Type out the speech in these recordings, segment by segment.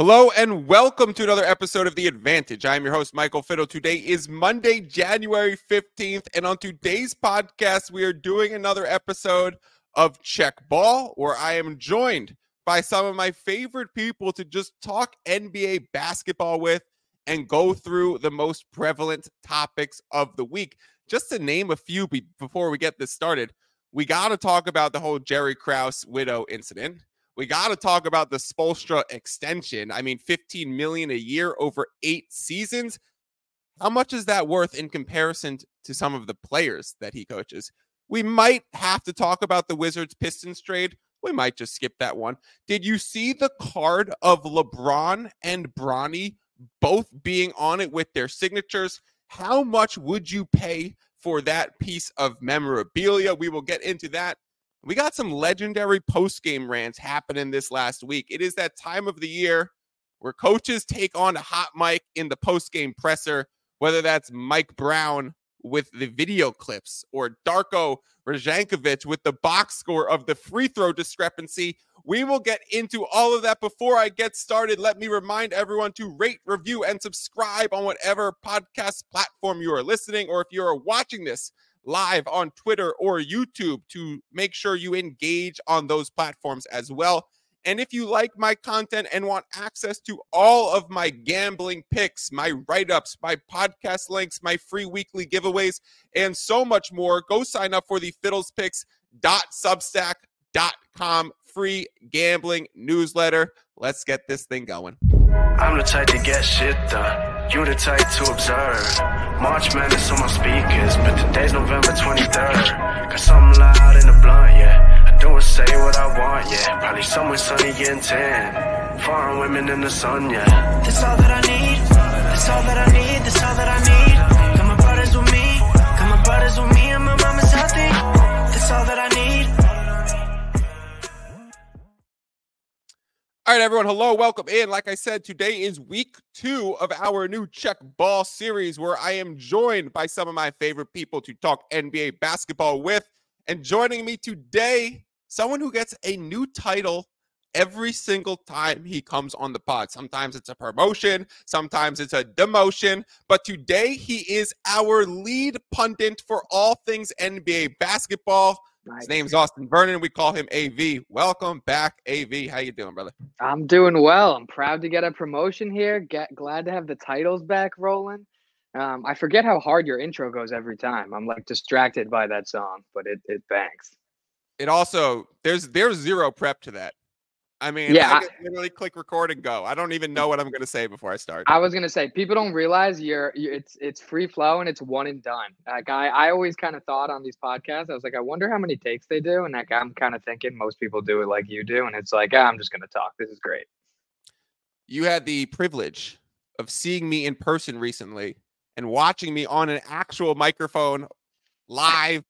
Hello and welcome to another episode of The Advantage. I'm your host, Michael Fiddle. Today is Monday, January 15th, and on today's podcast, we are doing another episode of Check Ball, where I am joined by some of my favorite people to just talk NBA basketball with and go through the most prevalent topics of the week. Just to name a few before we get this started, we got to talk about the whole Jerry Krause widow incident. We got to talk about the Spoelstra extension. I mean, 15 million a year over 8 seasons. How much is that worth in comparison to some of the players that he coaches? We might have to talk about the Wizards Pistons trade. We might just skip that one. Did you see the card of LeBron and Bronny both being on it with their signatures? How much would you pay for that piece of memorabilia? We will get into that. We got some legendary post game rants happening this last week. It is that time of the year where coaches take on a hot mic in the post game presser, whether that's Mike Brown with the video clips or Darko Rajaković with the box score of the free throw discrepancy. We will get into all of that. Before I get started, let me remind everyone to rate, review, and subscribe on whatever podcast platform you are listening, or if you are watching this live on Twitter or YouTube, to make sure you engage on those platforms as well. And if you like my content and want access to all of my gambling picks, my write ups, my podcast links, my free weekly giveaways, and so much more, go sign up for the fiddlespicks.substack.com free gambling newsletter. Let's get this thing going. I'm the type to get shit done. You the type to observe. March Madness on my speakers, but today's November 23rd. Cause I'm loud in the blunt, yeah. I do and say what I want, yeah. Probably somewhere sunny getting tan. Foreign women in the sun, yeah. That's all that I need. That's all that I need. That's all that I need. All right, everyone. Hello, welcome in. Like I said, today is week two of our new Check Ball series where I am joined by some of my favorite people to talk NBA basketball with. And joining me today, someone who gets a new title every single time he comes on the pod. Sometimes it's a promotion, sometimes it's a demotion, but today he is our lead pundit for all things NBA basketball. His name's Austin Vernon. We call him AV. Welcome back, AV. How you doing, brother? I'm doing well. I'm proud to get a promotion here. Get glad to have the titles back rolling. Um, I forget how hard your intro goes every time. I'm like distracted by that song, but it it bangs. It also there's there's zero prep to that. I mean, Yeah, I I- literally click record and go. I don't even know what I'm going to say before I start. I was gonna say people don't realize you're, you it's it's free flow and it's one and done. Like I I always kind of thought on these podcasts, I was like, I wonder how many takes they do, and like I'm kind of thinking most people do it like you do, and it's like ah, I'm just gonna talk. This is great. you had the privilege of seeing me in person recently and watching me on an actual microphone live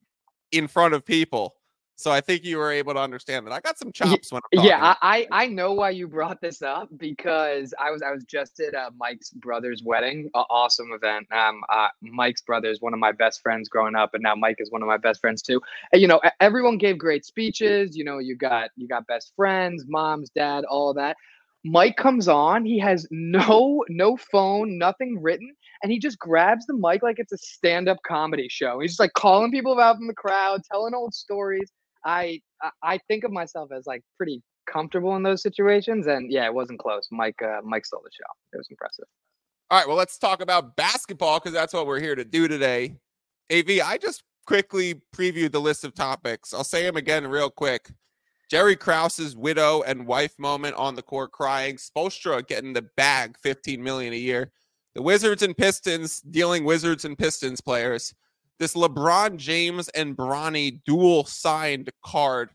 in front of people. So I think you were able to understand that I got some chops when I'm. Yeah, I, I know why you brought this up because I was I was just at uh, Mike's brother's wedding, a awesome event. Um, uh, Mike's brother is one of my best friends growing up, and now Mike is one of my best friends too. And, you know, everyone gave great speeches. You know, you got you got best friends, moms, dad, all that. Mike comes on. He has no no phone, nothing written, and he just grabs the mic like it's a stand up comedy show. He's just like calling people out from the crowd, telling old stories. I I- think of myself as like pretty comfortable in those situations, and yeah, it wasn't close. Mike uh, Mike stole the show. It was impressive. All right, well, let's talk about basketball because that's what we're here to do today. AV, I just quickly previewed the list of topics. I'll say them again real quick. Jerry Krause's widow and wife moment on the court crying. Spoelstra getting the bag, 15 million a year. The Wizards and Pistons dealing Wizards and Pistons players. This LeBron James and Bronny dual signed card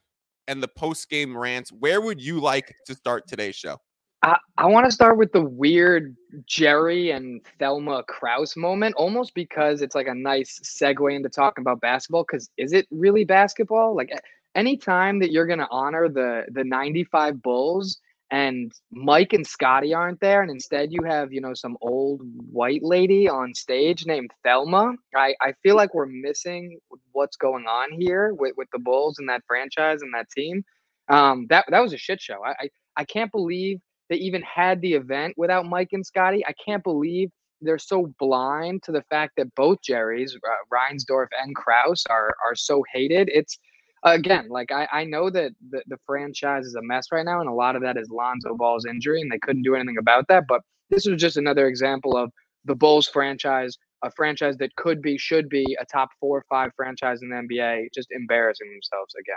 and the post game rants. Where would you like to start today's show? I, I want to start with the weird Jerry and Thelma Krause moment, almost because it's like a nice segue into talking about basketball. Because is it really basketball? Like a- any time that you're going to honor the the '95 Bulls and Mike and Scotty aren't there, and instead you have you know some old white lady on stage named Thelma, I I feel like we're missing what's going on here with with the Bulls and that franchise and that team. Um, that that was a shit show. I I, I can't believe they even had the event without Mike and Scotty. I can't believe they're so blind to the fact that both Jerrys, uh, Reinsdorf and Krause, are are so hated. It's again, like I, I know that the, the franchise is a mess right now, and a lot of that is Lonzo Ball's injury, and they couldn't do anything about that. But this was just another example of the Bulls franchise, a franchise that could be, should be a top four or five franchise in the NBA, just embarrassing themselves again.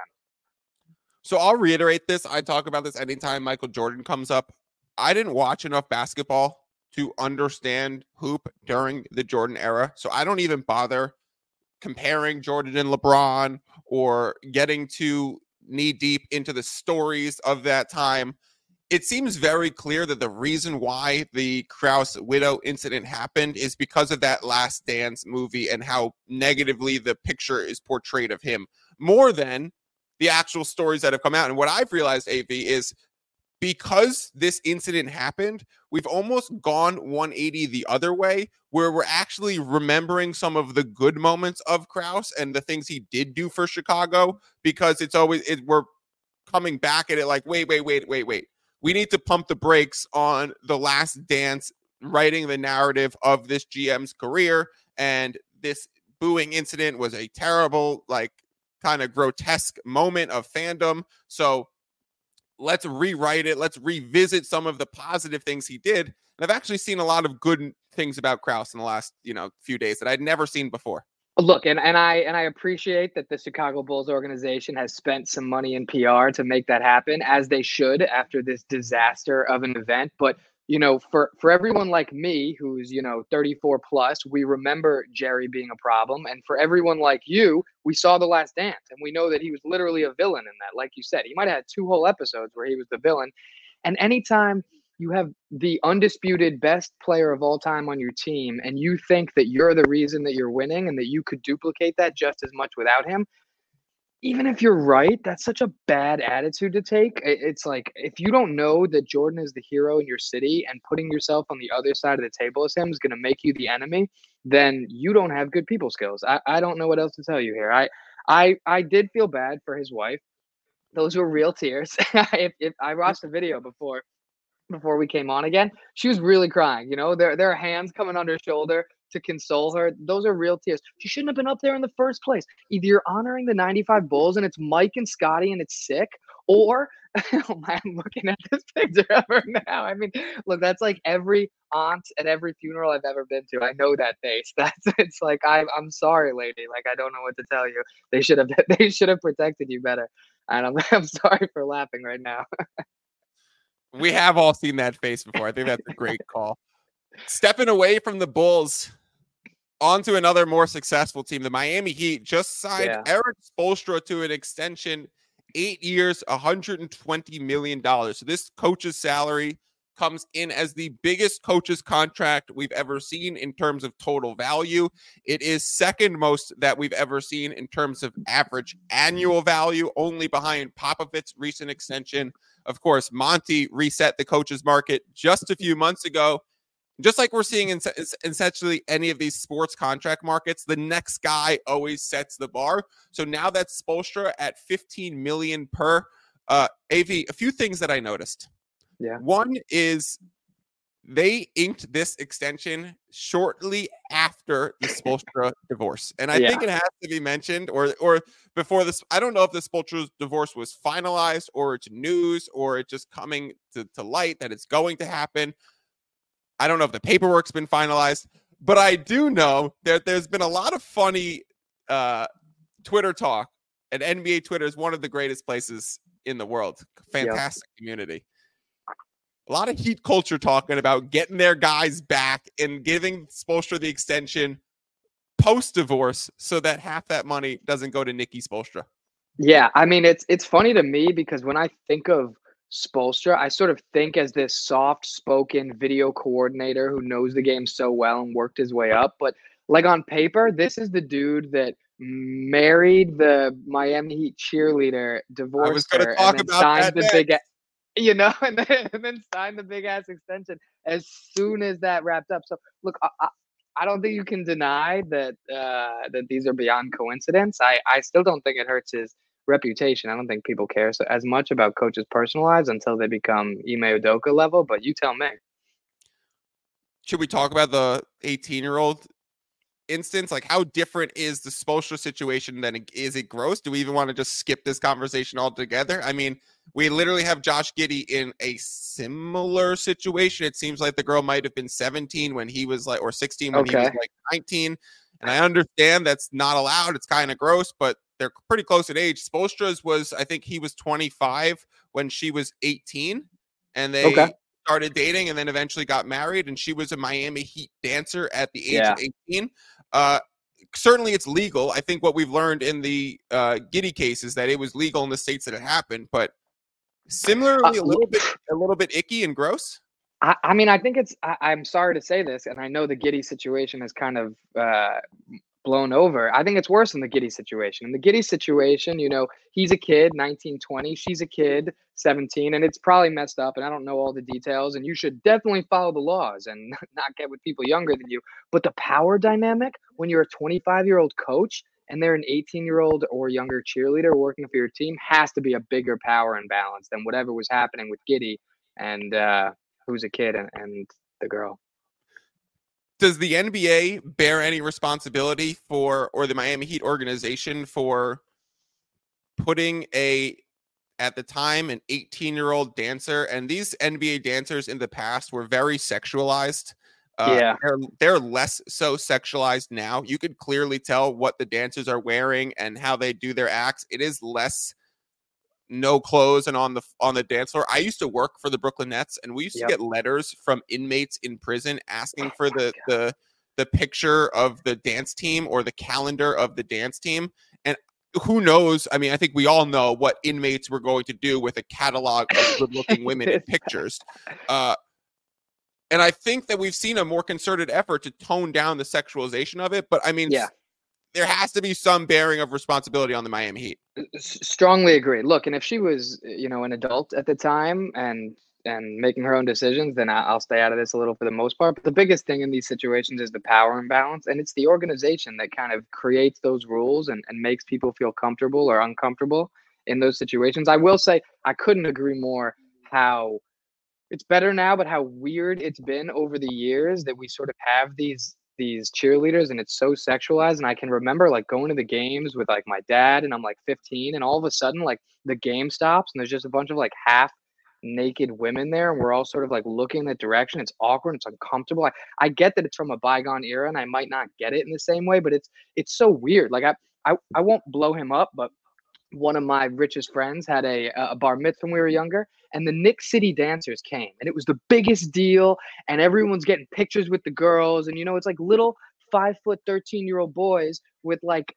So I'll reiterate this. I talk about this anytime Michael Jordan comes up. I didn't watch enough basketball to understand hoop during the Jordan era. So I don't even bother comparing Jordan and LeBron or getting too knee deep into the stories of that time. It seems very clear that the reason why the Krause widow incident happened is because of that Last Dance movie and how negatively the picture is portrayed of him, more than the actual stories that have come out. And what I've realized, AV, is because this incident happened, we've almost gone 180 the other way, where we're actually remembering some of the good moments of Krause and the things he did do for Chicago, because it's always it, we're coming back at it like, wait, wait, wait, wait, wait. We need to pump the brakes on the last dance, writing the narrative of this GM's career. And this booing incident was a terrible, like, kind of grotesque moment of fandom. So let's rewrite it. Let's revisit some of the positive things he did. And I've actually seen a lot of good things about Krause in the last, you know, few days that I'd never seen before. Look, and, and I and I appreciate that the Chicago Bulls organization has spent some money in PR to make that happen, as they should after this disaster of an event. But you know, for for everyone like me who's, you know, 34 plus, we remember Jerry being a problem. And for everyone like you, we saw the last dance and we know that he was literally a villain in that. Like you said, he might have had two whole episodes where he was the villain. And anytime you have the undisputed best player of all time on your team and you think that you're the reason that you're winning and that you could duplicate that just as much without him, even if you're right, that's such a bad attitude to take. It's like if you don't know that Jordan is the hero in your city and putting yourself on the other side of the table as him is going to make you the enemy, then you don't have good people skills. I, I don't know what else to tell you here. I I I did feel bad for his wife. Those were real tears. if, if I watched the video before before we came on again, she was really crying. You know, there there are hands coming on her shoulder to console her. Those are real tears. She shouldn't have been up there in the first place. Either you're honoring the 95 Bulls and it's Mike and Scotty and it's sick, or oh, I'm looking at this picture of her now. I mean, look, that's like every aunt at every funeral I've ever been to. I know that face. That's it's like I, I'm sorry, lady. Like I don't know what to tell you. They should have they should have protected you better. And I'm I'm sorry for laughing right now. we have all seen that face before. I think that's a great call. Stepping away from the Bulls, onto another more successful team. The Miami Heat just signed yeah. Erik Spoelstra to an extension, eight years, $120 million. So this coach's salary comes in as the biggest coach's contract we've ever seen in terms of total value. It is second most that we've ever seen in terms of average annual value, only behind Popovich's recent extension. Of course, Monty reset the coach's market just a few months ago just like we're seeing in, essentially any of these sports contract markets, the next guy always sets the bar. So now that's Spoelstra at 15 million per. Uh, AV, a few things that I noticed. Yeah. One is they inked this extension shortly after the Spoelstra divorce, and I yeah. think it has to be mentioned, or or before this. I don't know if the Spoelstra divorce was finalized, or it's news, or it's just coming to, to light that it's going to happen. I don't know if the paperwork's been finalized, but I do know that there's been a lot of funny uh, Twitter talk, and NBA Twitter is one of the greatest places in the world. Fantastic yep. community. A lot of heat culture talking about getting their guys back and giving Spoelstra the extension post divorce so that half that money doesn't go to Nikki Spoelstra. Yeah, I mean it's it's funny to me because when I think of Spoelstra, I sort of think as this soft spoken video coordinator who knows the game so well and worked his way up. But like on paper, this is the dude that married the Miami Heat cheerleader, divorced her, and then signed the big, you know, and then, and then signed the big ass extension as soon as that wrapped up. So look, I, I don't think you can deny that uh, that these are beyond coincidence. I, I still don't think it hurts his reputation. I don't think people care so as much about coaches' personal lives until they become Ime Udoka level. But you tell me. Should we talk about the 18 year old instance? Like, how different is the Spoelstra situation than it, is it gross? Do we even want to just skip this conversation altogether? I mean, we literally have Josh Giddey in a similar situation. It seems like the girl might have been 17 when he was like, or 16 when he was like 19. And I understand that's not allowed. It's kind of gross, but they're pretty close in age. Spoelstra's was, I think he was 25 when she was 18, and they Okay. started dating and then eventually got married. And she was a Miami Heat dancer at the age Yeah. of 18. Uh, certainly, it's legal. I think what we've learned in the uh, Giddey case is that it was legal in the states that it happened, but similarly, a Uh, little bit, a little bit icky and gross. I, I mean, I think it's. I, I'm sorry to say this, and I know the Giddey situation is kind of uh, blown over. I think it's worse than the Giddey situation. In the Giddey situation, you know, he's a kid, 19, 20. She's a kid, 17, and it's probably messed up. And I don't know all the details. And you should definitely follow the laws and not get with people younger than you. But the power dynamic when you're a 25 year old coach and they're an 18 year old or younger cheerleader working for your team has to be a bigger power imbalance than whatever was happening with Giddey and uh, who's a kid and, and the girl. Does the NBA bear any responsibility for, or the Miami Heat organization for putting a, at the time, an 18 year old dancer? And these NBA dancers in the past were very sexualized. Uh, Yeah. they're, they're less so sexualized now. You could clearly tell what the dancers are wearing and how they do their acts. It is less no clothes and on the on the dance floor. I used to work for the Brooklyn Nets, and we used Yep. to get letters from inmates in prison asking Oh for my the the the picture of the dance team or the calendar of the dance team. And who knows? I mean, I think we all know what inmates were going to do with a catalog of good-looking women in pictures. Uh, and I think that we've seen a more concerted effort to tone down the sexualization of it. But I mean, Yeah. There has to be some bearing of responsibility on the Miami Heat. Strongly agree. Look, and if she was, you know, an adult at the time and and making her own decisions, then I'll stay out of this a little for the most part. But the biggest thing in these situations is the power imbalance, and it's the organization that kind of creates those rules and, and makes people feel comfortable or uncomfortable in those situations. I will say I couldn't agree more how it's better now, but how weird it's been over the years that we sort of have these these cheerleaders and it's so sexualized and i can remember like going to the games with like my dad and i'm like 15 and all of a sudden like the game stops and there's just a bunch of like half naked women there and we're all sort of like looking in that direction. It's awkward it's uncomfortable. I, I get that it's from a bygone era and i might not get it in the same way but it's it's so weird. Like i i, I won't blow him up but one of my richest friends had a, a bar mitzvah when we were mm-hmm. younger and the Knicks City dancers came and it was the biggest deal and everyone's getting pictures with the girls and you know it's like little five foot 13 year old boys with like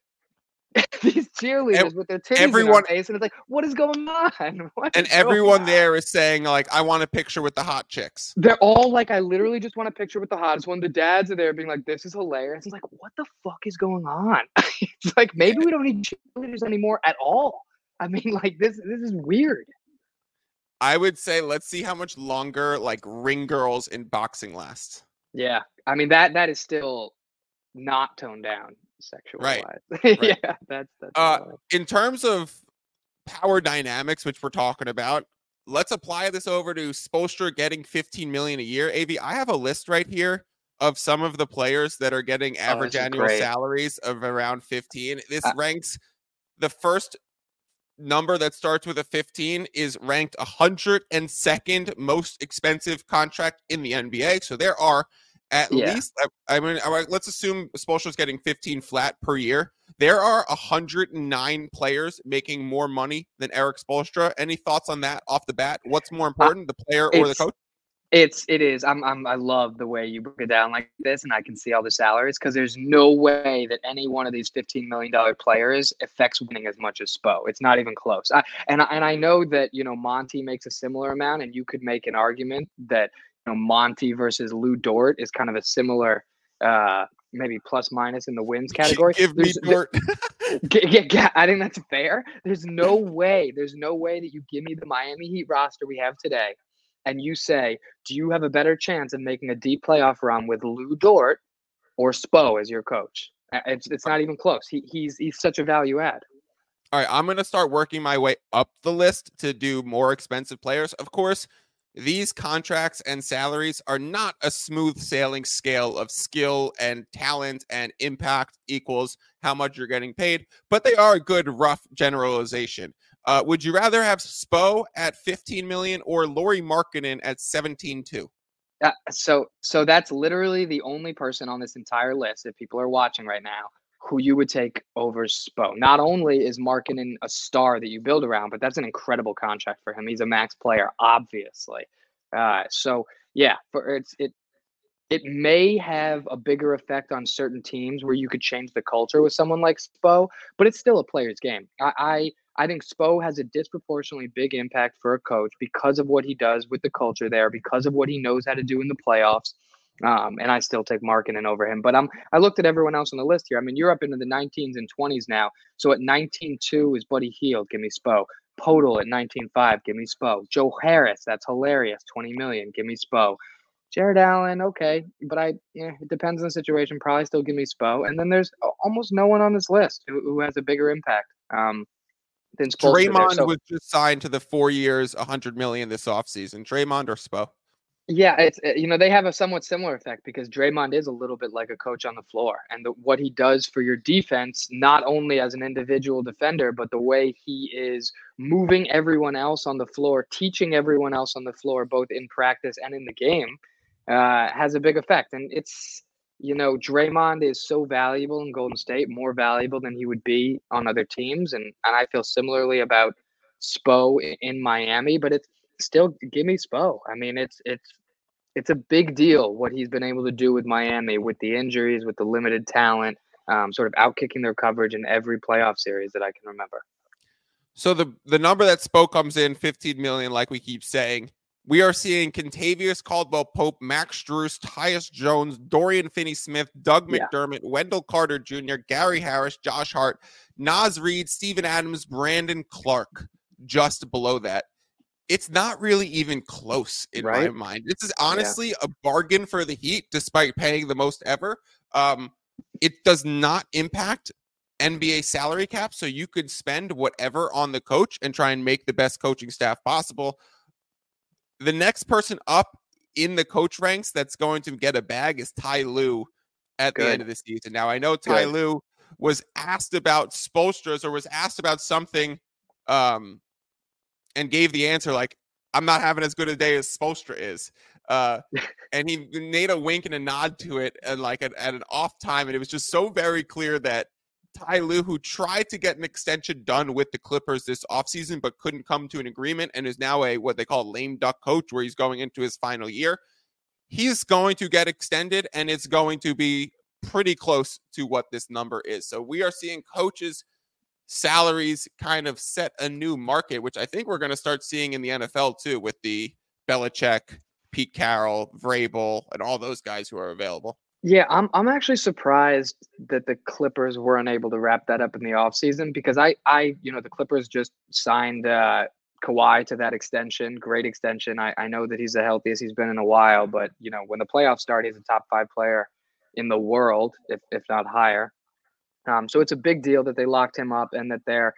these cheerleaders with their titties everyone everyone- face and it's like what is going on? What And everyone on? there is saying, like, I want a picture with the hot chicks. they're all like i literally just want a picture with the hottest one. The dads are there being like this is hilarious. It's like what the fuck is going on? It's like maybe we don't need cheerleaders anymore at all. I mean like this this is weird. I would say let's see how much longer like ring girls in boxing last. Yeah, I mean that that is still not toned down sexual Right, wise. right. yeah, that's that's Uh. In terms of power dynamics, which we're talking about, let's apply this over to Spoelstra getting 15 million a year. Av, I have a list right here of some of the players that are getting average this is annual great. salaries of around 15. This Uh, ranks the first number that starts with a 15 is ranked 102nd most expensive contract in the NBA. So there are at Yeah. least, I, I mean, let's assume Spoelstra's getting 15 flat per year. There are 109 players making more money than Erik Spoelstra. Any thoughts on that off the bat? What's more uh, important, the player or the coach? It's it is. I'm I'm I love the way you break it down like this, and I can see all the salaries because there's no way that any one of these 15 million dollar players affects winning as much as Spo. It's not even close. I, and I- and I know that you know Monty makes a similar amount, and you could make an argument that know Monty versus Lu Dort is kind of a similar. Uh, maybe plus minus in the wins category. Give me Dort. G- Yeah, yeah, I think that's fair. There's no way, there's no way that you give me the Miami Heat roster we have today, and you say, do you have a better chance of making a deep playoff run with Lu Dort or Spo as your coach? It's it's not even close. He, he's he's such a value add. All right, I'm going to start working my way up the list to do more expensive players. Of course, these contracts and salaries are not a smooth sailing scale of skill and talent and impact equals how much you're getting paid, but they are a good rough generalization. Uh, would you rather have Spo at 15 million or Lauri Markkanen at 17.2? Uh, so so that's literally the only person on this entire list if people are watching right now who you would take over Spo. Not only is Markkanen a star that you build around, but that's an incredible contract for him. He's a max player, obviously. Uh, so yeah, for it's it it may have a bigger effect on certain teams where you could change the culture with someone like Spo, but it's still a player's game. I, I I think Spo has a disproportionately big impact for a coach because of what he does with the culture there, because of what he knows how to do in the playoffs. Um, and I still take Markkanen over him. But I'm I looked at everyone else on the list here. I mean, you're up into the 19s and 20s now. So at 19-2 is Buddy Hield. Give me Spo. Poeltl at 19.5. Give me Spo. Joe Harris. That's hilarious. 20 million. Give me Spo. Jarrett Allen, okay, but I yeah, it depends on the situation. Probably still give me Spo. And then there's almost no one on this list who, who has a bigger impact. Um, than Draymond so, was just signed to the four years, 100 million this offseason. Draymond or Spo? Yeah, it's eh, you know they have a somewhat similar effect because Draymond is a little bit like a coach on the floor, and the, what he does for your defense, not only as an individual defender, but the way he is moving everyone else on the floor, teaching everyone else on the floor, both in practice and in the game, uh, has a big effect. And it's you know Draymond is so valuable in Golden State, more valuable than he would be on other teams, and and I feel similarly about Spo in Miami, but it's still give me Spo. I mean, it's it's it's a big deal what he's been able to do with Miami with the injuries, with the limited talent, um, sort of outkicking their coverage in every playoff series that I can remember. So the the number that Spo comes in 15 million, like we keep saying. We are seeing Kentavious Caldwell Pope, Max Strus, Tyus Jones, Dorian Finney Smith, Doug McDermott, yeah. Wendell Carter Jr., Gary Harris, Josh Hart, Naz Reid, Steven Adams, Brandon Clarke, just below that it's not really even close in right? my mind. This is honestly yeah. a bargain for the Heat, despite paying the most ever. Um, it does not impact NBA salary cap, so you could spend whatever on the coach and try and make the best coaching staff possible. The next person up in the coach ranks that's going to get a bag is Ty Lue at Good. the end of the season. Now I know Ty Good. Lue was asked about Spoelstra's or was asked about something um, and gave the answer like, I'm not having as good a day as Spoelstra is. Uh, and he made a wink and a nod to it and like at, at an off time. And it was just so very clear that Ty Lue, who tried to get an extension done with the Clippers this offseason, but couldn't come to an agreement and is now a what they call lame duck coach, where he's going into his final year. He's going to get extended and it's going to be pretty close to what this number is. So we are seeing coaches salaries kind of set a new market, which I think we're going to start seeing in the NFL too, with the Belichick, Pete Carroll, Vrabel, and all those guys who are available. Yeah, I'm I'm actually surprised that the Clippers were unable to wrap that up in the offseason because I I you know the Clippers just signed uh Kawhi to that extension, great extension. I, I know that he's the healthiest he's been in a while, but you know, when the playoffs start, he's a top five player in the world, if if not higher. Um, so it's a big deal that they locked him up and that they're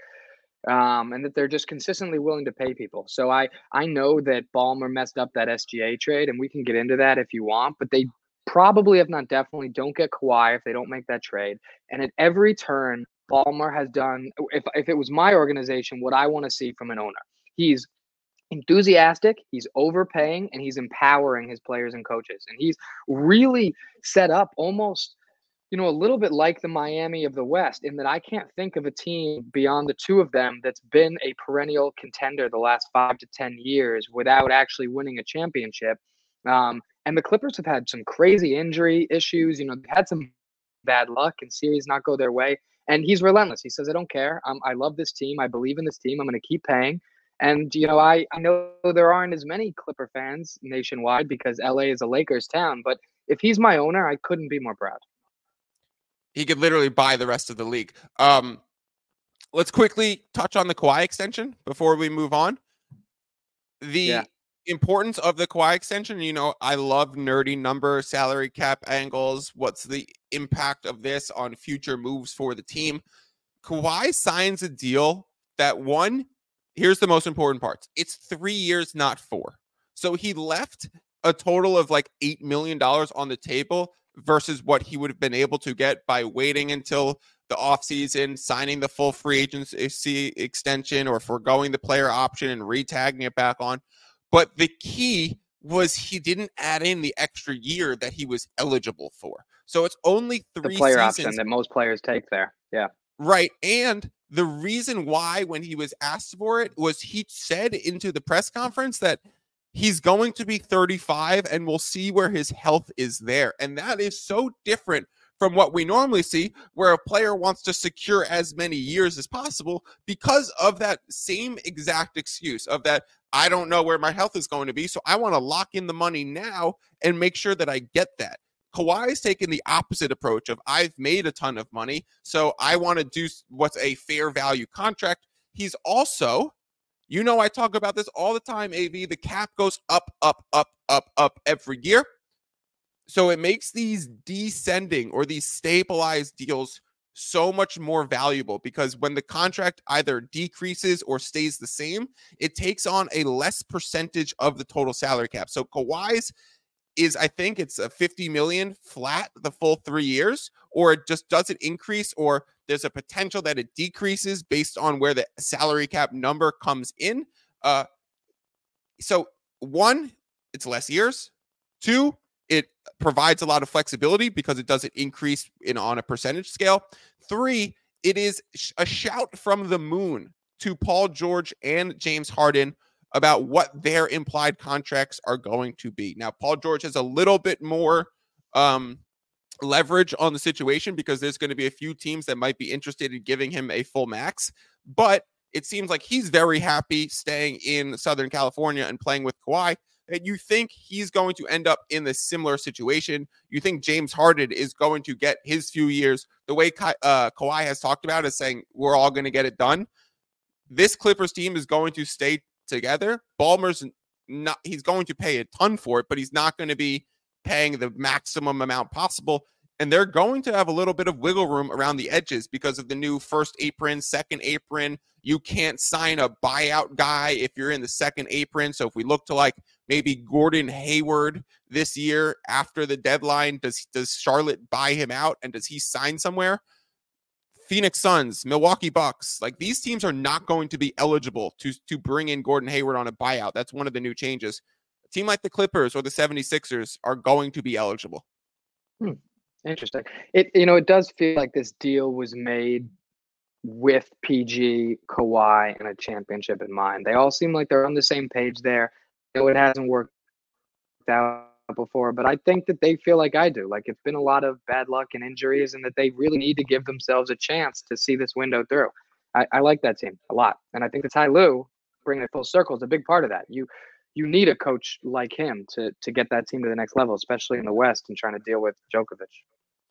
um, and that they're just consistently willing to pay people. So I I know that Ballmer messed up that SGA trade, and we can get into that if you want, but they probably, if not definitely, don't get Kawhi if they don't make that trade. And at every turn, Ballmer has done. If if it was my organization, what I want to see from an owner, he's enthusiastic, he's overpaying, and he's empowering his players and coaches, and he's really set up almost you know, a little bit like the Miami of the West, in that I can't think of a team beyond the two of them that's been a perennial contender the last five to 10 years without actually winning a championship. Um, and the Clippers have had some crazy injury issues. You know, they've had some bad luck and series not go their way. And he's relentless. He says, I don't care. Um, I love this team. I believe in this team. I'm going to keep paying. And, you know, I, I know there aren't as many Clipper fans nationwide because LA is a Lakers town. But if he's my owner, I couldn't be more proud. He could literally buy the rest of the league. Um, let's quickly touch on the Kawhi extension before we move on. The yeah. importance of the Kawhi extension, you know, I love nerdy number, salary cap angles. What's the impact of this on future moves for the team? Kawhi signs a deal that one, here's the most important parts. It's three years, not four. So he left a total of like $8 million on the table versus what he would have been able to get by waiting until the offseason, signing the full free agency extension or foregoing the player option and retagging it back on. But the key was he didn't add in the extra year that he was eligible for. So it's only three the player seasons. option that most players take there. Yeah. Right. And the reason why, when he was asked for it, was he said into the press conference that he's going to be 35 and we'll see where his health is there. And that is so different from what we normally see, where a player wants to secure as many years as possible because of that same exact excuse of that I don't know where my health is going to be. So I want to lock in the money now and make sure that I get that. Kawhi is taking the opposite approach of I've made a ton of money, so I want to do what's a fair value contract. He's also, you know, I talk about this all the time, AV. The cap goes up, up, up, up, up every year. So it makes these descending or these stabilized deals so much more valuable because when the contract either decreases or stays the same, it takes on a less percentage of the total salary cap. So Kawhi's is I think it's a 50 million flat the full three years, or it just doesn't increase, or there's a potential that it decreases based on where the salary cap number comes in. Uh, so one, it's less years. Two, it provides a lot of flexibility because it doesn't increase in on a percentage scale. Three, it is a shout from the moon to Paul George and James Harden about what their implied contracts are going to be. Now, Paul George has a little bit more um, leverage on the situation because there's going to be a few teams that might be interested in giving him a full max, but it seems like he's very happy staying in Southern California and playing with Kawhi. And you think he's going to end up in a similar situation? You think James Harden is going to get his few years the way Ka- uh, Kawhi has talked about, is saying we're all going to get it done. This Clippers team is going to stay together. Ballmer's not he's going to pay a ton for it, but he's not going to be paying the maximum amount possible. And they're going to have a little bit of wiggle room around the edges because of the new first apron, second apron. You can't sign a buyout guy if you're in the second apron. So if we look to like maybe Gordon Hayward this year after the deadline, does does Charlotte buy him out and does he sign somewhere? Phoenix Suns, Milwaukee Bucks, like these teams are not going to be eligible to, to bring in Gordon Hayward on a buyout. That's one of the new changes. Team like the Clippers or the 76ers are going to be eligible. Hmm. Interesting. It you know, it does feel like this deal was made with PG, Kawhi, and a championship in mind. They all seem like they're on the same page there. You know, it hasn't worked out before, but I think that they feel like I do. Like it's been a lot of bad luck and injuries, and that they really need to give themselves a chance to see this window through. I, I like that team a lot, and I think the Ty Lue bringing it full circle is a big part of that. You you need a coach like him to to get that team to the next level, especially in the West and trying to deal with Djokovic.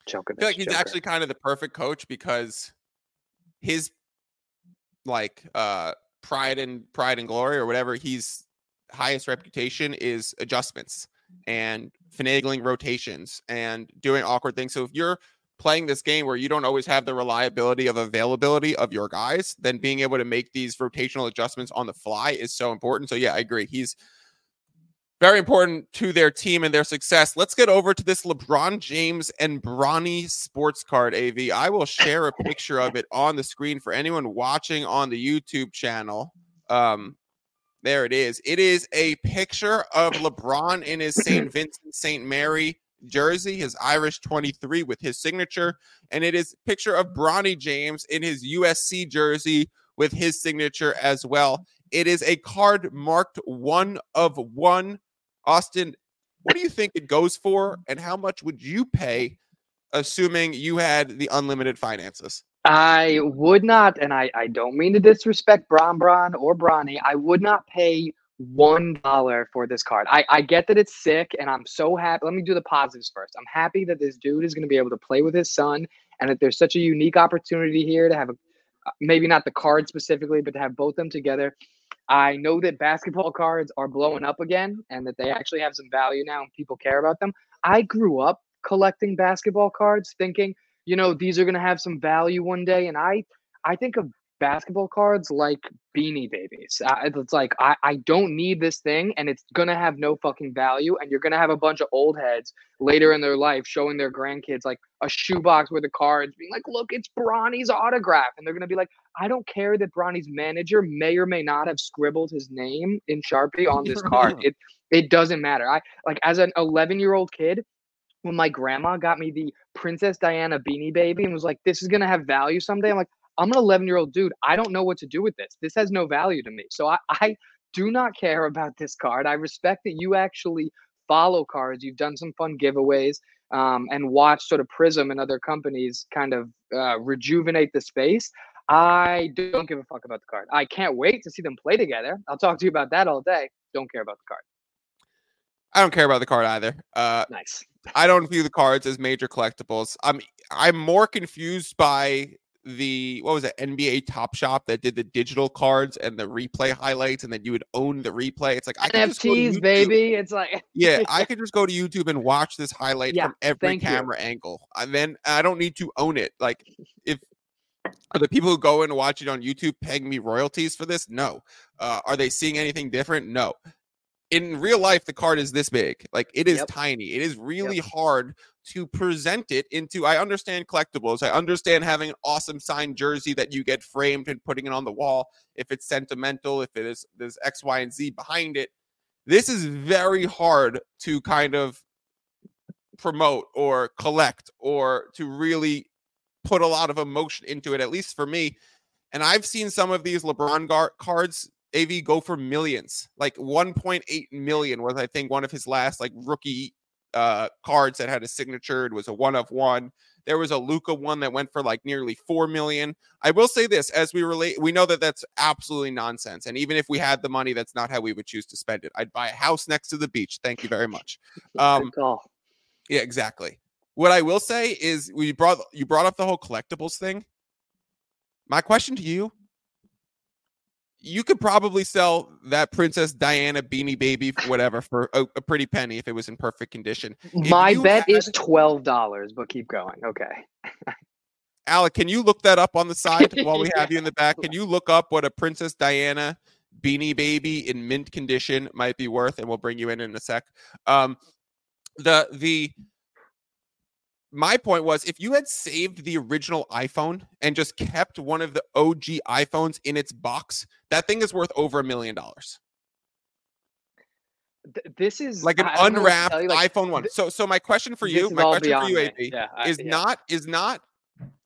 Djokovic. I feel like he's Joker. actually kind of the perfect coach because his like uh pride and pride and glory or whatever he's highest reputation is adjustments and finagling rotations and doing awkward things. So if you're playing this game where you don't always have the reliability of availability of your guys, then being able to make these rotational adjustments on the fly is so important. So yeah, I agree. He's very important to their team and their success. Let's get over to this LeBron James and Bronny sports card AV. I will share a picture of it on the screen for anyone watching on the YouTube channel. Um, there it is. It is a picture of LeBron in his St. Vincent St. Mary jersey, his Irish 23 with his signature, and it is picture of Bronny James in his USC jersey with his signature as well. It is a card marked one of one. Austin, what do you think it goes for, and how much would you pay, assuming you had the unlimited finances? I would not, and I, I don't mean to disrespect Bron Bron or Bronny. I would not pay one dollar for this card. I, I get that it's sick, and I'm so happy. Let me do the positives first. I'm happy that this dude is going to be able to play with his son, and that there's such a unique opportunity here to have a maybe not the card specifically, but to have both them together. I know that basketball cards are blowing up again, and that they actually have some value now, and people care about them. I grew up collecting basketball cards, thinking you know these are going to have some value one day and i I think of basketball cards like beanie babies. It's like I, I don't need this thing and it's gonna have no fucking value and you're gonna have a bunch of old heads later in their life showing their grandkids like a shoebox with the cards being like look it's Bronny's autograph and they're gonna be like I don't care that Bronny's manager may or may not have scribbled his name in Sharpie on this card it it doesn't matter I like as an 11 year old kid when my grandma got me the Princess Diana beanie baby and was like this is gonna have value someday I'm like I'm an 11 year old dude. I don't know what to do with this. This has no value to me. So I, I do not care about this card. I respect that you actually follow cards. You've done some fun giveaways um, and watch sort of Prism and other companies kind of uh, rejuvenate the space. I don't give a fuck about the card. I can't wait to see them play together. I'll talk to you about that all day. Don't care about the card. I don't care about the card either. Uh, nice. I don't view the cards as major collectibles. I'm I'm more confused by the what was it NBA Top Shot that did the digital cards and the replay highlights, and then you would own the replay. It's like I NFTs, baby. It's like yeah, I could just go to YouTube and watch this highlight yeah, from every camera you. angle, and then I don't need to own it. Like if are the people who go and watch it on YouTube paying me royalties for this? No. Uh, are they seeing anything different? No in real life the card is this big like it is yep. tiny it is really yep. hard to present it into i understand collectibles i understand having an awesome signed jersey that you get framed and putting it on the wall if it's sentimental if it is there's x y and z behind it this is very hard to kind of promote or collect or to really put a lot of emotion into it at least for me and i've seen some of these lebron gar- cards AV go for millions. Like 1.8 million was I think one of his last like rookie uh cards that had a signature. It was a one of one. There was a Luka one that went for like nearly 4 million. I will say this as we relate we know that that's absolutely nonsense and even if we had the money that's not how we would choose to spend it. I'd buy a house next to the beach. Thank you very much. Um Yeah, exactly. What I will say is we brought you brought up the whole collectibles thing. My question to you you could probably sell that Princess Diana beanie baby, whatever, for a, a pretty penny if it was in perfect condition. My bet had... is twelve dollars, but keep going. Okay. Alec, can you look that up on the side while we have you in the back? Can you look up what a Princess Diana beanie baby in mint condition might be worth, and we'll bring you in in a sec. Um, the the my point was if you had saved the original iPhone and just kept one of the OG iPhones in its box, that thing is worth over a million dollars. This is like an unwrapped you, like, iPhone one. So, so my question for you, my question for you, AP, yeah, I, is yeah. not is not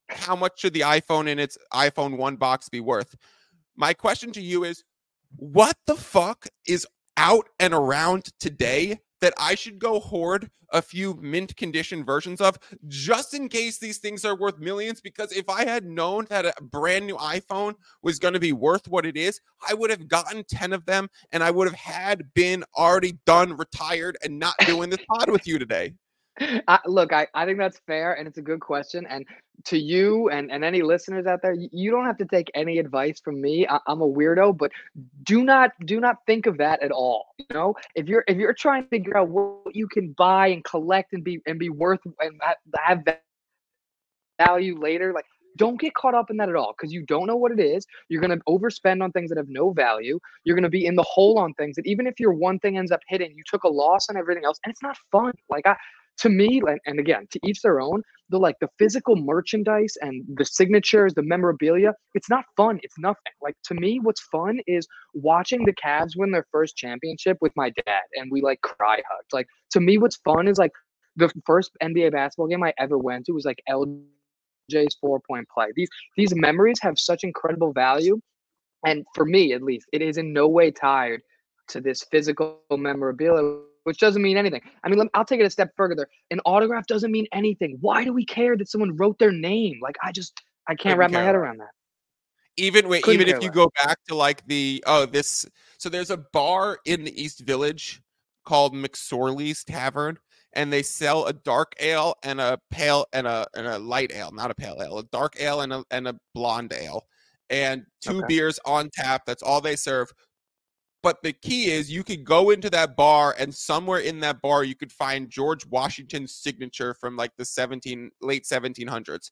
how much should the iPhone in its iPhone one box be worth? My question to you is, what the fuck is out and around today that I should go hoard a few mint condition versions of just in case these things are worth millions. Because if I had known that a brand new iPhone was going to be worth what it is, I would have gotten 10 of them and I would have had been already done, retired, and not doing this pod with you today. I, look, I, I think that's fair and it's a good question. And to you and, and any listeners out there, you, you don't have to take any advice from me. I, am a weirdo, but do not do not think of that at all. You know, if you're if you're trying to figure out what you can buy and collect and be and be worth and have value later, like don't get caught up in that at all because you don't know what it is. You're going to overspend on things that have no value. You're going to be in the hole on things that even if your one thing ends up hitting, you took a loss on everything else, and it's not fun. Like I, to me, and again, to each their own, the like the physical merchandise and the signatures, the memorabilia, it's not fun. It's nothing. Like to me, what's fun is watching the Cavs win their first championship with my dad and we like cry hugged. Like to me, what's fun is like the first NBA basketball game I ever went to was like LJ's four point play. These these memories have such incredible value. And for me at least, it is in no way tied to this physical memorabilia which doesn't mean anything. I mean, I'll take it a step further. An autograph doesn't mean anything. Why do we care that someone wrote their name? Like, I just, I can't Couldn't wrap my head around that. Even wait, even if you go back to like the oh this, so there's a bar in the East Village called McSorley's Tavern, and they sell a dark ale and a pale and a and a light ale, not a pale ale, a dark ale and a and a blonde ale, and two okay. beers on tap. That's all they serve. But the key is you could go into that bar and somewhere in that bar you could find George Washington's signature from like the 17 late 1700s. Does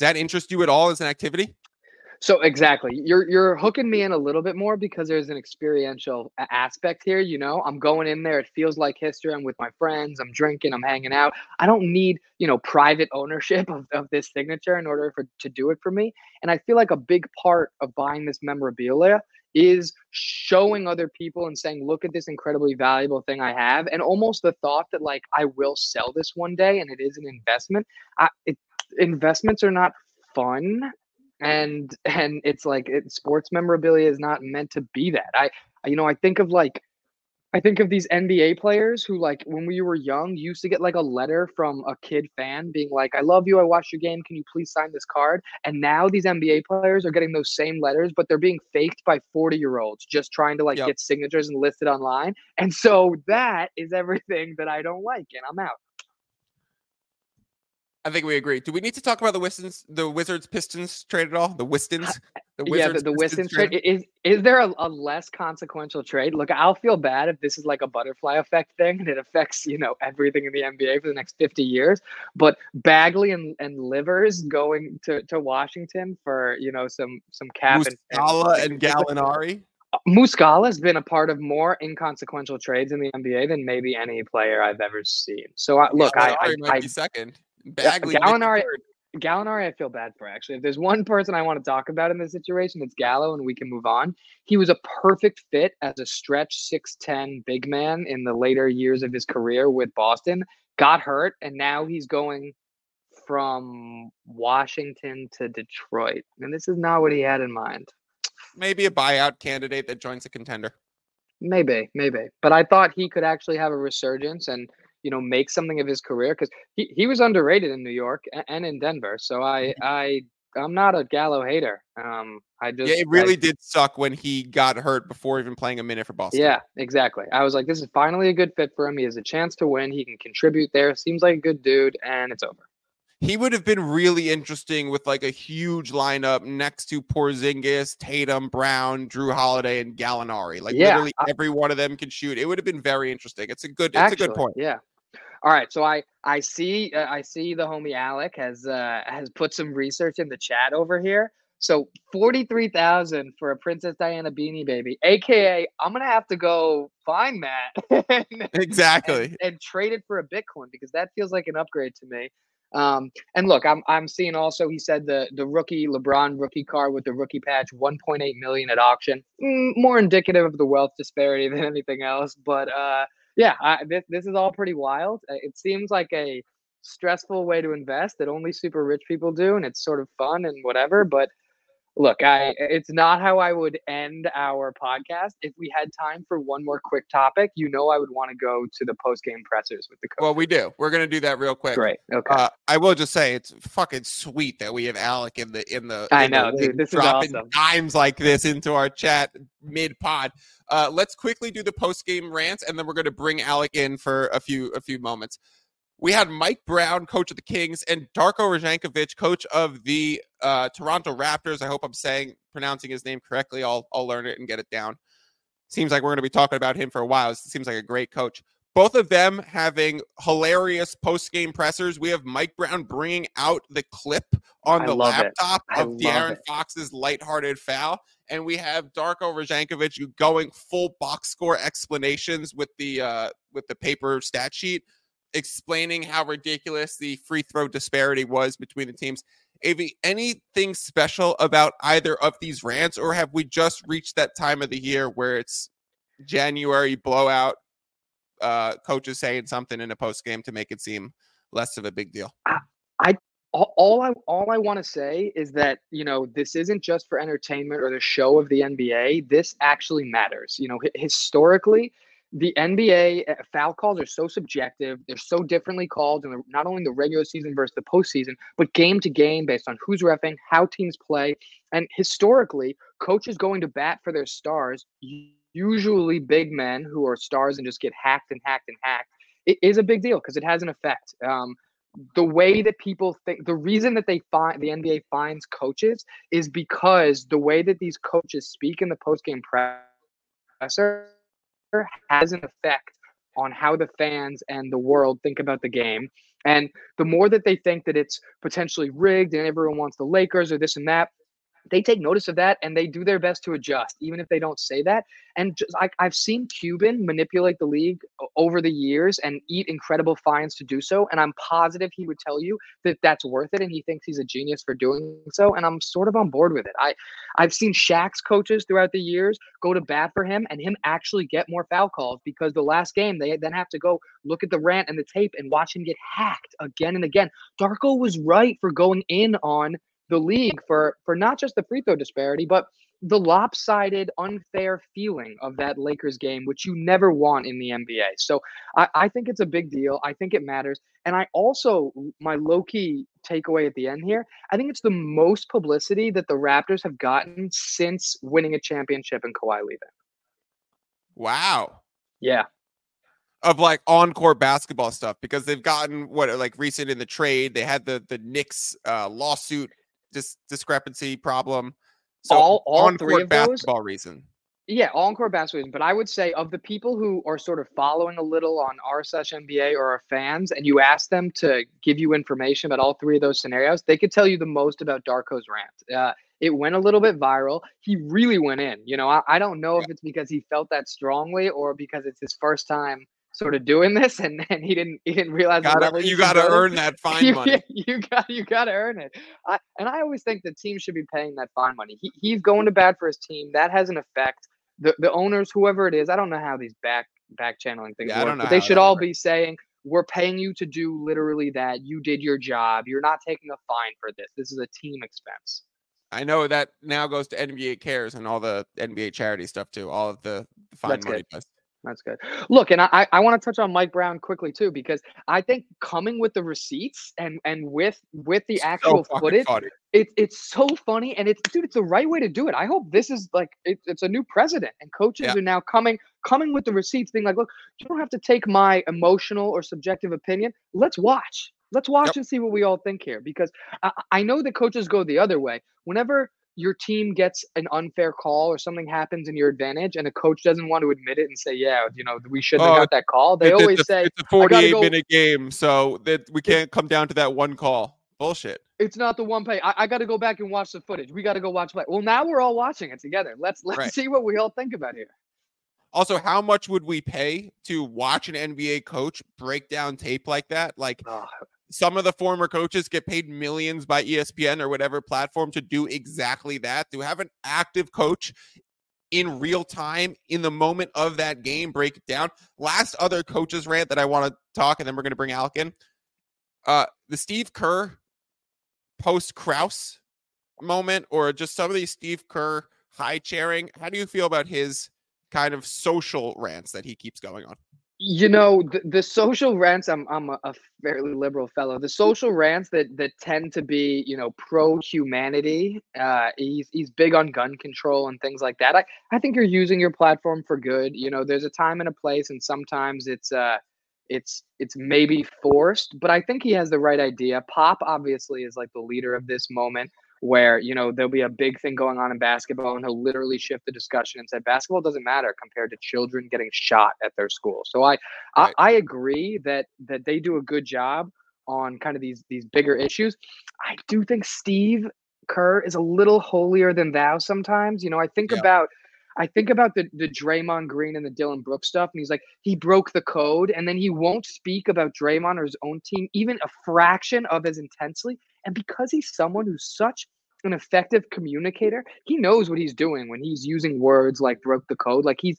that interest you at all as an activity? So exactly, you're you're hooking me in a little bit more because there's an experiential aspect here. You know, I'm going in there. It feels like history. I'm with my friends. I'm drinking. I'm hanging out. I don't need you know private ownership of, of this signature in order for to do it for me. And I feel like a big part of buying this memorabilia is showing other people and saying, look at this incredibly valuable thing I have. And almost the thought that like I will sell this one day and it is an investment. I, it, investments are not fun and and it's like it, sports memorabilia is not meant to be that i you know i think of like i think of these nba players who like when we were young used to get like a letter from a kid fan being like i love you i watched your game can you please sign this card? And now these nba players are getting those same letters but they're being faked by 40 year olds just trying to like Yep. get signatures and list it online. And so that is everything that i don't like and i'm out I think we agree. Do we need to talk about the Wistons, the Wizards Pistons trade at all? The Wistons, the yeah, the, the Wistons trade I- is is there a, a less consequential trade? Look, I'll feel bad if this is like a butterfly effect thing and it affects you know everything in the NBA for the next fifty years. But Bagley and, and Livers going to, to Washington for you know some some cap and, Muscala and Gallinari. Uh, Muscala has been a part of more inconsequential trades in the NBA than maybe any player I've ever seen. So I, look, I, I, I be second. Bagley, Gallinari- Gallinari, I feel bad for actually. If there's one person I want to talk about in this situation, it's Gallo, and we can move on. He was a perfect fit as a stretch 6'10 big man in the later years of his career with Boston. Got hurt, and now he's going from Washington to Detroit. And this is not what he had in mind. Maybe a buyout candidate that joins a contender. Maybe, maybe. But I thought he could actually have a resurgence and you know make something of his career because he, he was underrated in New York and, and in Denver. So I I I'm not a Gallo hater. Um, I just Yeah, it I- really did suck when he got hurt before even playing a minute for Boston. yeah, exactly. I was like, this is finally a good fit for him. He has a chance to win. He can contribute there. Seems like a good dude, and it's over. he would have been really interesting with like a huge lineup next to Porzingis, Tatum, Brown, Jrue Holiday, and Gallinari. Like Yeah, literally I- every one of them can shoot. It would have been very interesting. It's a good. It's Actually, a good point. Yeah. All right, so I I see uh, I see the homie Alec has uh, has put some research in the chat over here. So forty three thousand for a Princess Diana beanie baby, aka I'm gonna have to go find that and, Exactly. and, and trade it for a Bitcoin because that feels like an upgrade to me. Um, and look, I'm I'm seeing also he said the the rookie LeBron rookie card with the rookie patch, 1.8 million at auction, Mm, more indicative of the wealth disparity than anything else. But uh, yeah, I, this this is all pretty wild. Uh, It seems like a stressful way to invest that only super rich people do, and it's sort of fun and whatever. But look, I it's not how I would end our podcast. If we had time for one more quick topic, you know, I would want to go to the post game pressers with the coach. Well, we do. We're gonna do that real quick. Great. Okay. Uh, I will just say it's fucking sweet that we have Alec in the in the. I in the know, dude, this is dropping awesome. dimes like this into our chat mid pod. Uh, let's quickly do the post game rants, and then we're going to bring Alec in for a few a few moments. We had Mike Brown, coach of the Kings, and Darko Rajaković, coach of the uh, Toronto Raptors. I hope I'm saying pronouncing his name correctly. I'll I'll learn it and get it down. Seems like we're going to be talking about him for a while. It seems like a great coach both of them having hilarious post game pressers. We have Mike Brown bringing out the clip on the laptop of De'Aaron it. Fox's lighthearted foul. And we have Darko Rajaković going full box score explanations with the uh, with the paper stat sheet, explaining how ridiculous the free throw disparity was between the teams. Avi, anything special about either of these rants, or have we just reached that time of the year where it's January blowout? Uh, coaches saying something in a post game to make it seem less of a big deal. all, all I all I want to say is that you know this isn't just for entertainment or the show of the NBA. This actually matters. You know, hi- historically, the NBA uh, foul calls are so subjective. They're so differently called and not only the regular season versus the postseason, but game to game based on who's refing, how teams play, and historically, coaches going to bat for their stars, usually big men who are stars and just get hacked and hacked and hacked. It is a big deal because it has an effect. Um, the way that people think the reason that they find the NBA finds coaches is because the way that these coaches speak in the post-game presser has an effect on how the fans and the world think about the game. And the more that they think that it's potentially rigged and everyone wants the Lakers or this and that, they take notice of that and they do their best to adjust, even if they don't say that. And just, I, I've seen Cuban manipulate the league over the years and eat incredible fines to do so. And I'm positive he would tell you that that's worth it, and he thinks he's a genius for doing so. And I'm sort of on board with it. I, I've seen Shaq's coaches throughout the years go to bat for him, and him actually get more foul calls because the last game they then have to go look at the rant and the tape and watch him get hacked again and again. Darko was right for going in on the league for for not just the free throw disparity, but the lopsided, unfair feeling of that Lakers game, which you never want in the NBA. So I, I think it's a big deal. I think it matters. And I also, my low key takeaway at the end here, I think it's the most publicity that the Raptors have gotten since winning a championship and Kawhi leaving. Wow. Yeah. Of like on-court basketball stuff because they've gotten what like recent in the trade. They had the the Knicks uh, lawsuit dis- discrepancy problem. So all all on three of those basketball reason. Yeah, all court basketball. Reason. But I would say of the people who are sort of following a little on r slash NBA or are fans, and you ask them to give you information about all three of those scenarios, they could tell you the most about Darko's rant. Uh, it went a little bit viral. He really went in. You know, I, I don't know if it's because he felt that strongly or because it's his first time sort of doing this and, and he didn't he didn't realize Gotta- you got to earn that fine you, money. you got you got to earn it. I, and I always think the team should be paying that fine money. He, he's going to bat for his team. That has an effect. The the owners, whoever it is, I don't know how these back back channeling things Yeah, work, but they should all works. be saying, "We're paying you to do literally that. You did your job. You're not taking a fine for this. This is a team expense." I know that now goes to NBA Cares and all the NBA charity stuff too. All of the the fine That's money good. That's good. Look, and I, I want to touch on Mike Brown quickly too, because I think coming with the receipts and and with with the So actual fucking footage, funny. it, it's so funny and it's dude it's the right way to do it i hope this is like it, it's a new president and coaches Yeah. are now coming coming with the receipts being like look you don't have to take my emotional or subjective opinion let's watch let's watch Yep. and see what we all think here because I, I know that coaches go the other way whenever your team gets an unfair call or something happens in your advantage and a coach doesn't want to admit it and say yeah you know we shouldn't Oh, have got that call they It's- always it's a, say it's a gotta 48 go- minute game, so that we can't come down to that one call. Bullshit. it's not the one play. I, I got to go back and watch the footage. We got to go watch play. Well, now we're all watching it together. Let's let's Right. see what we all think about here. Also, how much would we pay to watch an NBA coach break down tape like that? Like some of the former coaches get paid millions by ESPN or whatever platform to do exactly that. To have an active coach in real time in the moment of that game break down. Last other coaches rant that I want to talk, and then we're going to bring Alec in. Uh, the Steve Kerr post Krause moment, or just some of these Steve Kerr high chairing. How do you feel about his kind of social rants that he keeps going on? You know, the, the social rants. I'm I'm a, a fairly liberal fellow. The social rants that that tend to be, you know, pro humanity. Uh, he's he's big on gun control and things like that. I I think you're using your platform for good. You know, there's a time and a place, and sometimes it's uh it's it's maybe forced, but I think he has the right idea. Pop obviously is like the leader of this moment where you know there'll be a big thing going on in basketball and he'll literally shift the discussion and say basketball doesn't matter compared to children getting shot at their school so i Right. I, I agree that that they do a good job on kind of these these bigger issues i do think steve kerr is a little holier than thou sometimes you know i think Yeah. about I think about the the Draymond Green and the Dillon Brooks stuff, and he's like, he broke the code, and then he won't speak about Draymond or his own team even a fraction of as intensely. And because he's someone who's such an effective communicator, he knows what he's doing when he's using words like broke the code. Like he's,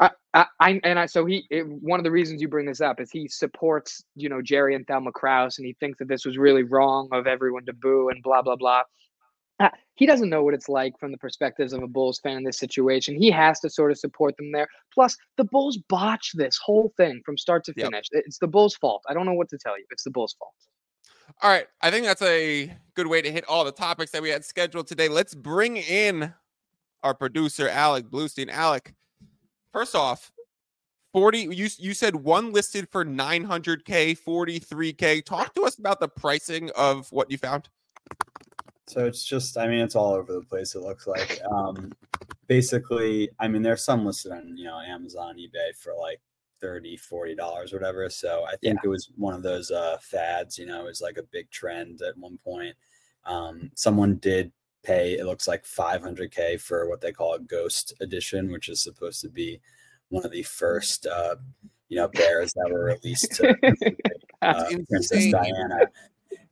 I, I, I and I, so he, it, one of the reasons you bring this up is he supports, you know, Jerry and Thelma Krause, and he thinks that this was really wrong of everyone to boo and blah, blah, blah. Uh, he doesn't know what it's like from the perspectives of a Bulls fan in this situation. He has to sort of support them there. Plus, the Bulls botched this whole thing from start to Yep. finish. It's the Bulls' fault. I don't know what to tell you. It's the Bulls' fault. All right. I think that's a good way to hit all the topics that we had scheduled today. Let's bring in our producer, Alec Bluestein. Alec, first off, 40 you you said one listed for 900k 43k talk to us about the pricing of what you found So it's just, I mean, it's all over the place. It looks like. Um, basically, I mean, there's some listed on you know Amazon, eBay for like 30 40 dollars, whatever. So I think it was one of those uh, fads. You know, it was like a big trend at one point. Um, someone did pay it looks like 500k for what they call a ghost edition, which is supposed to be one of the first uh, you know bears that were released to uh, Princess. Diana.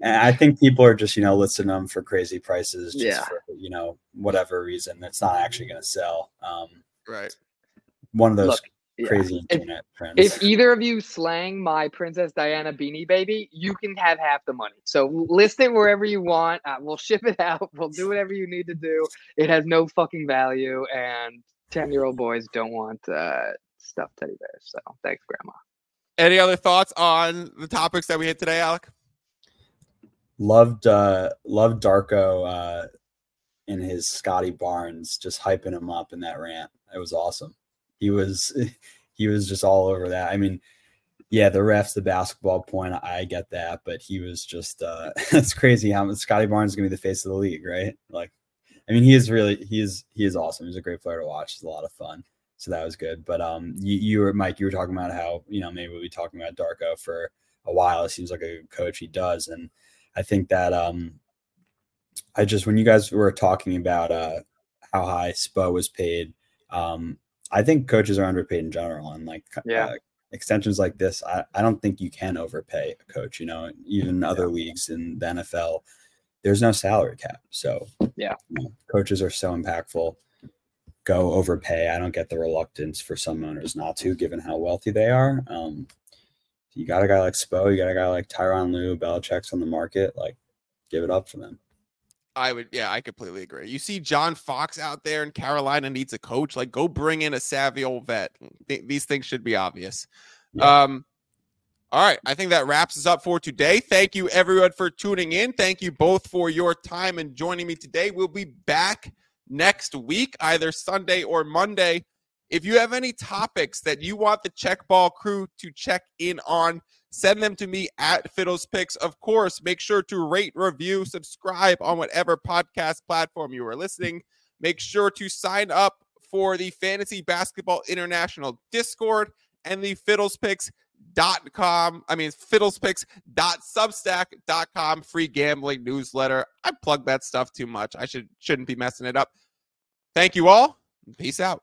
And I think people are just you know listing them for crazy prices, just Yeah. for you know whatever reason. That's not actually going to sell. Um, Right. one of those Look, yeah. crazy If- internet trends. If either of you slang my Princess Diana beanie baby, you can have half the money. So list it wherever you want. Uh, we'll ship it out. We'll do whatever you need to do. It has no fucking value, and ten-year-old boys don't want uh, stuffed teddy bears. So thanks, Grandma. Any other thoughts on the topics that we hit today, Alec? loved uh loved Darko uh in his Scottie Barnes just hyping him up in that rant. It was awesome. He was he was just all over that. I mean, yeah, the refs, the basketball point, I get that, but he was just uh it's crazy how Scottie Barnes is gonna be the face of the league, right? Like I mean he is really he is he is awesome. He's a great player to watch. It's a lot of fun. So that was good. But um you, you were Mike, you were talking about how, you know, maybe we'll be talking about Darko for a while. It seems like a coach he does. And I think that um I just when you guys were talking about uh how high Spo was paid, um I think coaches are underpaid in general and like Yeah. uh, extensions like this, I, I don't think you can overpay a coach, you know, even other leagues in the NFL, there's no salary cap. So Yeah. you know, coaches are so impactful. Go overpay. I don't get the reluctance for some owners not to, given how wealthy they are. Um, you got a guy like Spo, you got a guy like Tyronn Lue, Belichick's on the market. Like, give it up for them. I would, yeah, I completely agree. You see John Fox out there and Carolina needs a coach. Like, go bring in a savvy old vet. Th- these things should be obvious. Yeah. Um, all right, I think that wraps us up for today. Thank you, everyone, for tuning in. Thank you both for your time and joining me today. We'll be back next week, either Sunday or Monday. If you have any topics that you want the check ball crew to check in on, send them to me at Fiddles Picks. Of course, make sure to rate, review, subscribe on whatever podcast platform you are listening. Make sure to sign up for the Fantasy Basketball International Discord and the fiddlespicks.com. I mean, fiddlespicks.substack.com free gambling newsletter. I plug that stuff too much. I should shouldn't be messing it up. Thank you all. Peace out.